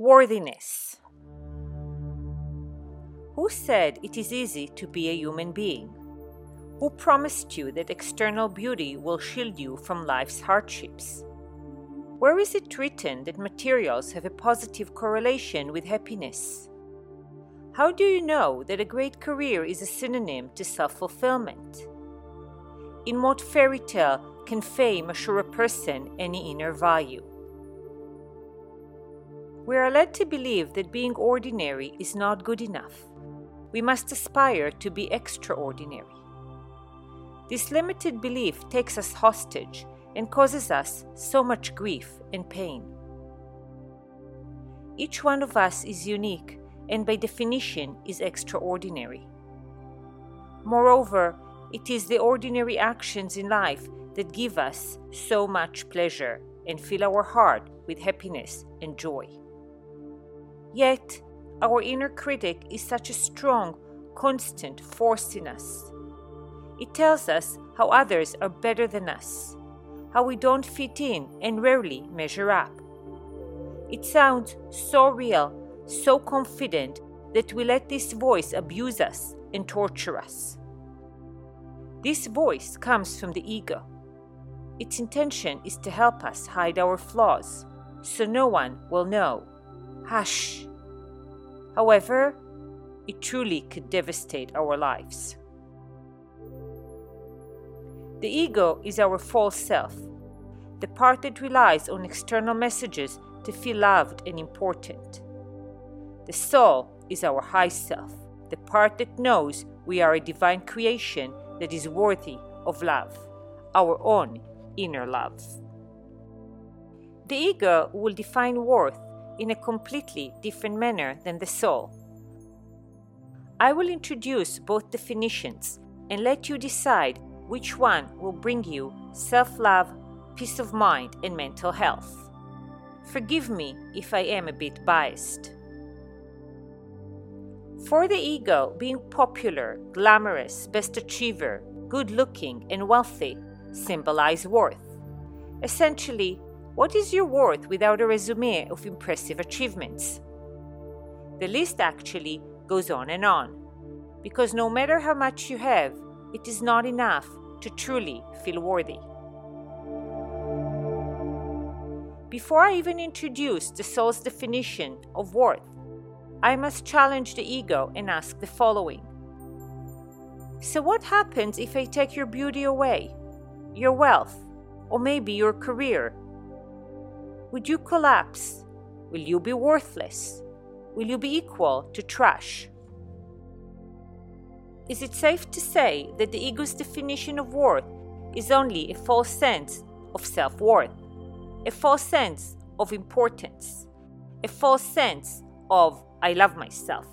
Worthiness. Who said it is easy to be a human being? Who promised you that external beauty will shield you from life's hardships? Where is it written that materials have a positive correlation with happiness? How do you know that a great career is a synonym to self fulfillment? In what fairy tale can fame assure a person any inner value? We are led to believe that being ordinary is not good enough. We must aspire to be extraordinary. This limited belief takes us hostage and causes us so much grief and pain. Each one of us is unique and by definition is extraordinary. Moreover, it is the ordinary actions in life that give us so much pleasure and fill our heart with happiness and joy. Yet, our inner critic is such a strong, constant force in us. It tells us how others are better than us, how we don't fit in and rarely measure up. It sounds so real, so confident, that we let this voice abuse us and torture us. This voice comes from the ego. Its intention is to help us hide our flaws, so no one will know Hush. However, it truly could devastate our lives. The ego is our false self, the part that relies on external messages to feel loved and important. The soul is our high self, the part that knows we are a divine creation that is worthy of love, our own inner love. The ego will define worth in a completely different manner than the soul. I will introduce both definitions and let you decide which one will bring you self love, peace of mind, and mental health. Forgive me if I am a bit biased. For the ego, being popular, glamorous, best achiever, good looking, and wealthy symbolize worth. Essentially, what is your worth without a resume of impressive achievements? The list actually goes on and on, because no matter how much you have, it is not enough to truly feel worthy. Before I even introduce the soul's definition of worth, I must challenge the ego and ask the following So, what happens if I take your beauty away, your wealth, or maybe your career would you collapse? Will you be worthless? Will you be equal to trash? Is it safe to say that the ego's definition of worth is only a false sense of self worth, a false sense of importance, a false sense of I love myself?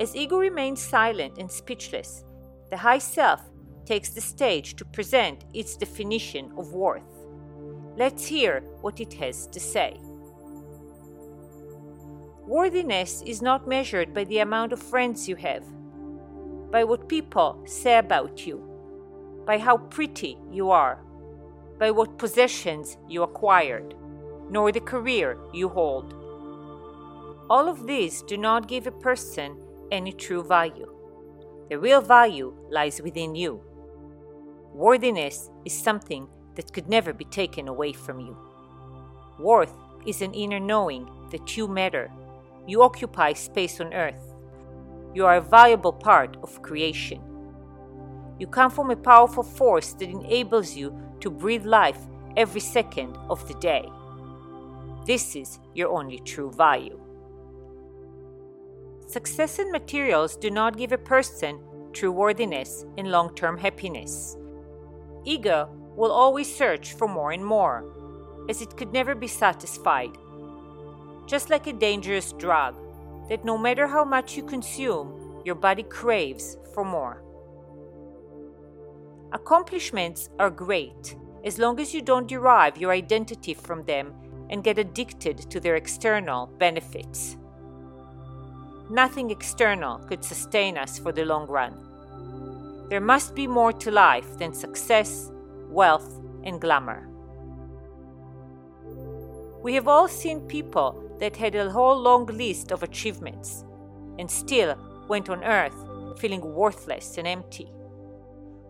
As ego remains silent and speechless, the high self takes the stage to present its definition of worth. Let's hear what it has to say. Worthiness is not measured by the amount of friends you have, by what people say about you, by how pretty you are, by what possessions you acquired, nor the career you hold. All of these do not give a person any true value. The real value lies within you. Worthiness is something that could never be taken away from you. Worth is an inner knowing that you matter. You occupy space on earth. You are a valuable part of creation. You come from a powerful force that enables you to breathe life every second of the day. This is your only true value. Success and materials do not give a person true worthiness and long term happiness. Ego will always search for more and more, as it could never be satisfied. Just like a dangerous drug, that no matter how much you consume, your body craves for more. Accomplishments are great as long as you don't derive your identity from them and get addicted to their external benefits. Nothing external could sustain us for the long run. There must be more to life than success, wealth, and glamour. We have all seen people that had a whole long list of achievements and still went on earth feeling worthless and empty.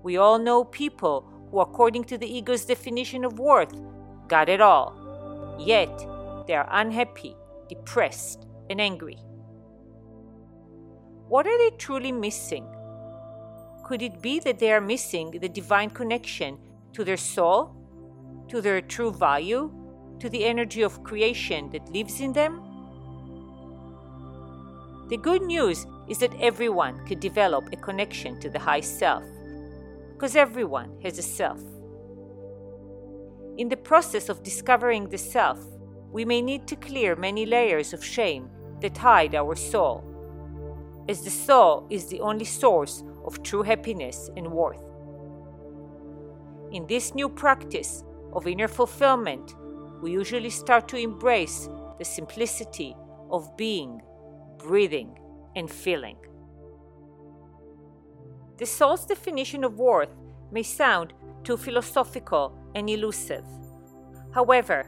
We all know people who, according to the ego's definition of worth, got it all, yet they are unhappy, depressed, and angry. What are they truly missing? Could it be that they are missing the divine connection to their soul, to their true value, to the energy of creation that lives in them? The good news is that everyone could develop a connection to the high self, because everyone has a self. In the process of discovering the self, we may need to clear many layers of shame that hide our soul, as the soul is the only source of true happiness and worth. In this new practice of inner fulfillment, we usually start to embrace the simplicity of being, breathing, and feeling. The soul's definition of worth may sound too philosophical and elusive. However,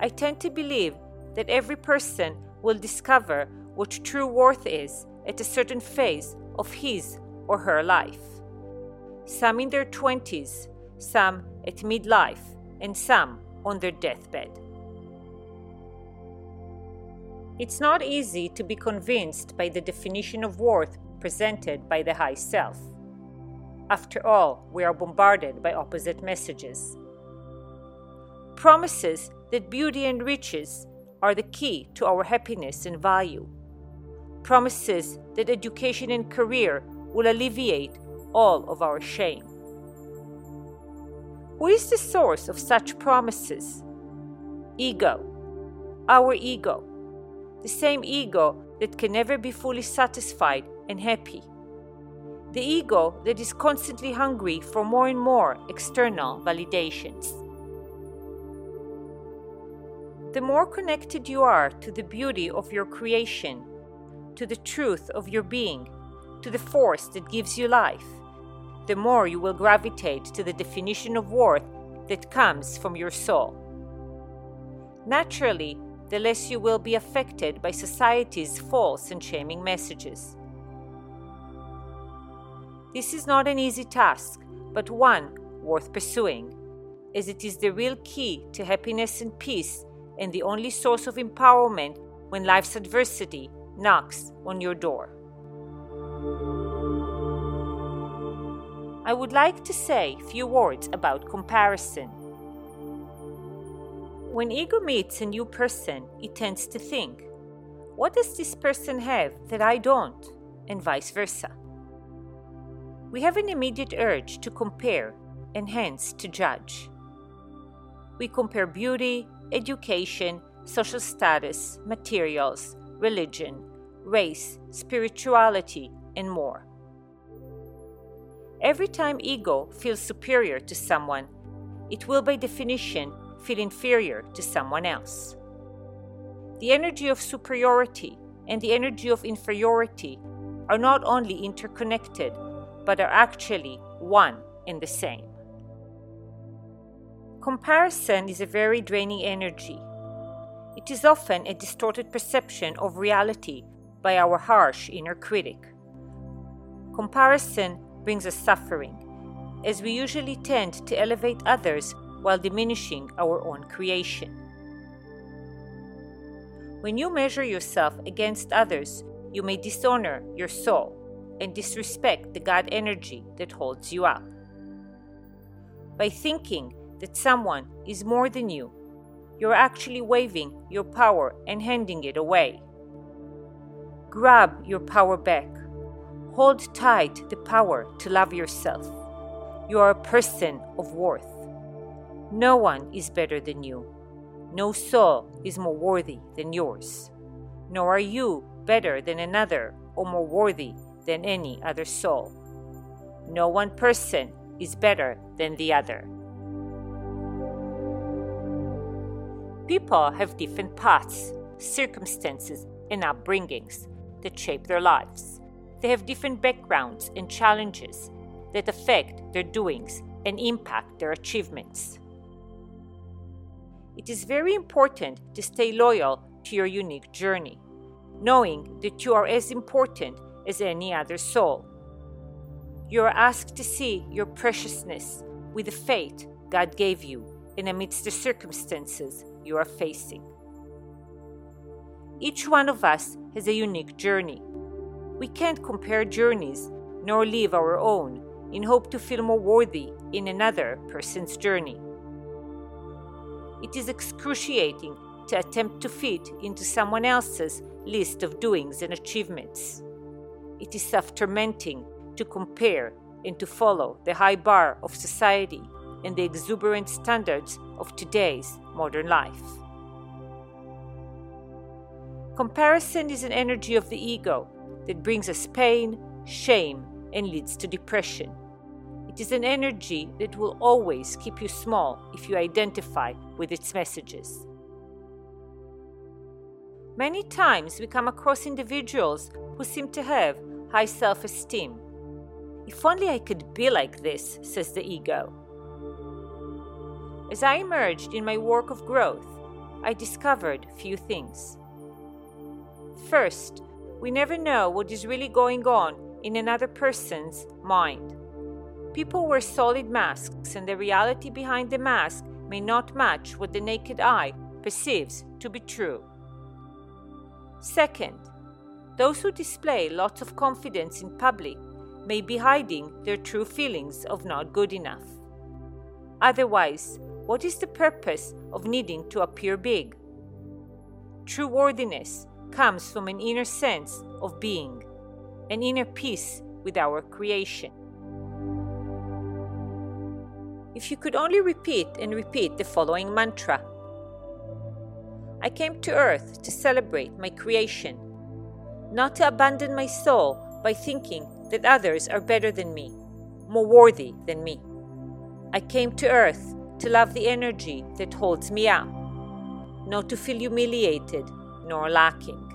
I tend to believe that every person will discover what true worth is at a certain phase of his or her life. Some in their 20s, some at midlife, and some on their deathbed. It's not easy to be convinced by the definition of worth presented by the high self. After all, we are bombarded by opposite messages. Promises that beauty and riches are the key to our happiness and value. Promises that education and career will alleviate all of our shame. Who is the source of such promises? Ego. Our ego the same ego that can never be fully satisfied and happy. The ego that is constantly hungry for more and more external validations. The more connected you are to the beauty of your creation, to the truth of your being, to the force that gives you life, the more you will gravitate to the definition of worth that comes from your soul. Naturally, the less you will be affected by society's false and shaming messages. This is not an easy task, but one worth pursuing, as it is the real key to happiness and peace and the only source of empowerment when life's adversity knocks on your door. I would like to say a few words about comparison. When ego meets a new person, it tends to think, What does this person have that I don't? and vice versa. We have an immediate urge to compare and hence to judge. We compare beauty, education, social status, materials, religion, race, spirituality, and more. Every time ego feels superior to someone, it will by definition feel inferior to someone else. The energy of superiority and the energy of inferiority are not only interconnected, but are actually one and the same. Comparison is a very draining energy. It is often a distorted perception of reality by our harsh inner critic. Comparison brings us suffering, as we usually tend to elevate others while diminishing our own creation. When you measure yourself against others, you may dishonor your soul and disrespect the God energy that holds you up. By thinking that someone is more than you, you're actually waving your power and handing it away. Grab your power back. Hold tight the power to love yourself. You are a person of worth. No one is better than you. No soul is more worthy than yours. Nor are you better than another or more worthy than any other soul. No one person is better than the other. People have different paths, circumstances, and upbringings that shape their lives. They have different backgrounds and challenges that affect their doings and impact their achievements. it is very important to stay loyal to your unique journey, knowing that you are as important as any other soul. You are asked to see your preciousness with the fate God gave you and amidst the circumstances you are facing. Each one of us has a unique journey. We can't compare journeys nor live our own in hope to feel more worthy in another person's journey. It is excruciating to attempt to fit into someone else's list of doings and achievements. It is self tormenting to compare and to follow the high bar of society and the exuberant standards of today's modern life. Comparison is an energy of the ego that brings us pain, shame, and leads to depression. It is an energy that will always keep you small if you identify with its messages. Many times we come across individuals who seem to have high self esteem. If only I could be like this, says the ego. As I emerged in my work of growth, I discovered few things. First, we never know what is really going on in another person's mind. People wear solid masks, and the reality behind the mask may not match what the naked eye perceives to be true. Second, those who display lots of confidence in public may be hiding their true feelings of not good enough. Otherwise, what is the purpose of needing to appear big? True worthiness comes from an inner sense of being, an inner peace with our creation. If you could only repeat and repeat the following mantra I came to earth to celebrate my creation, not to abandon my soul by thinking that others are better than me, more worthy than me. I came to earth to love the energy that holds me up, not to feel humiliated nor lacking.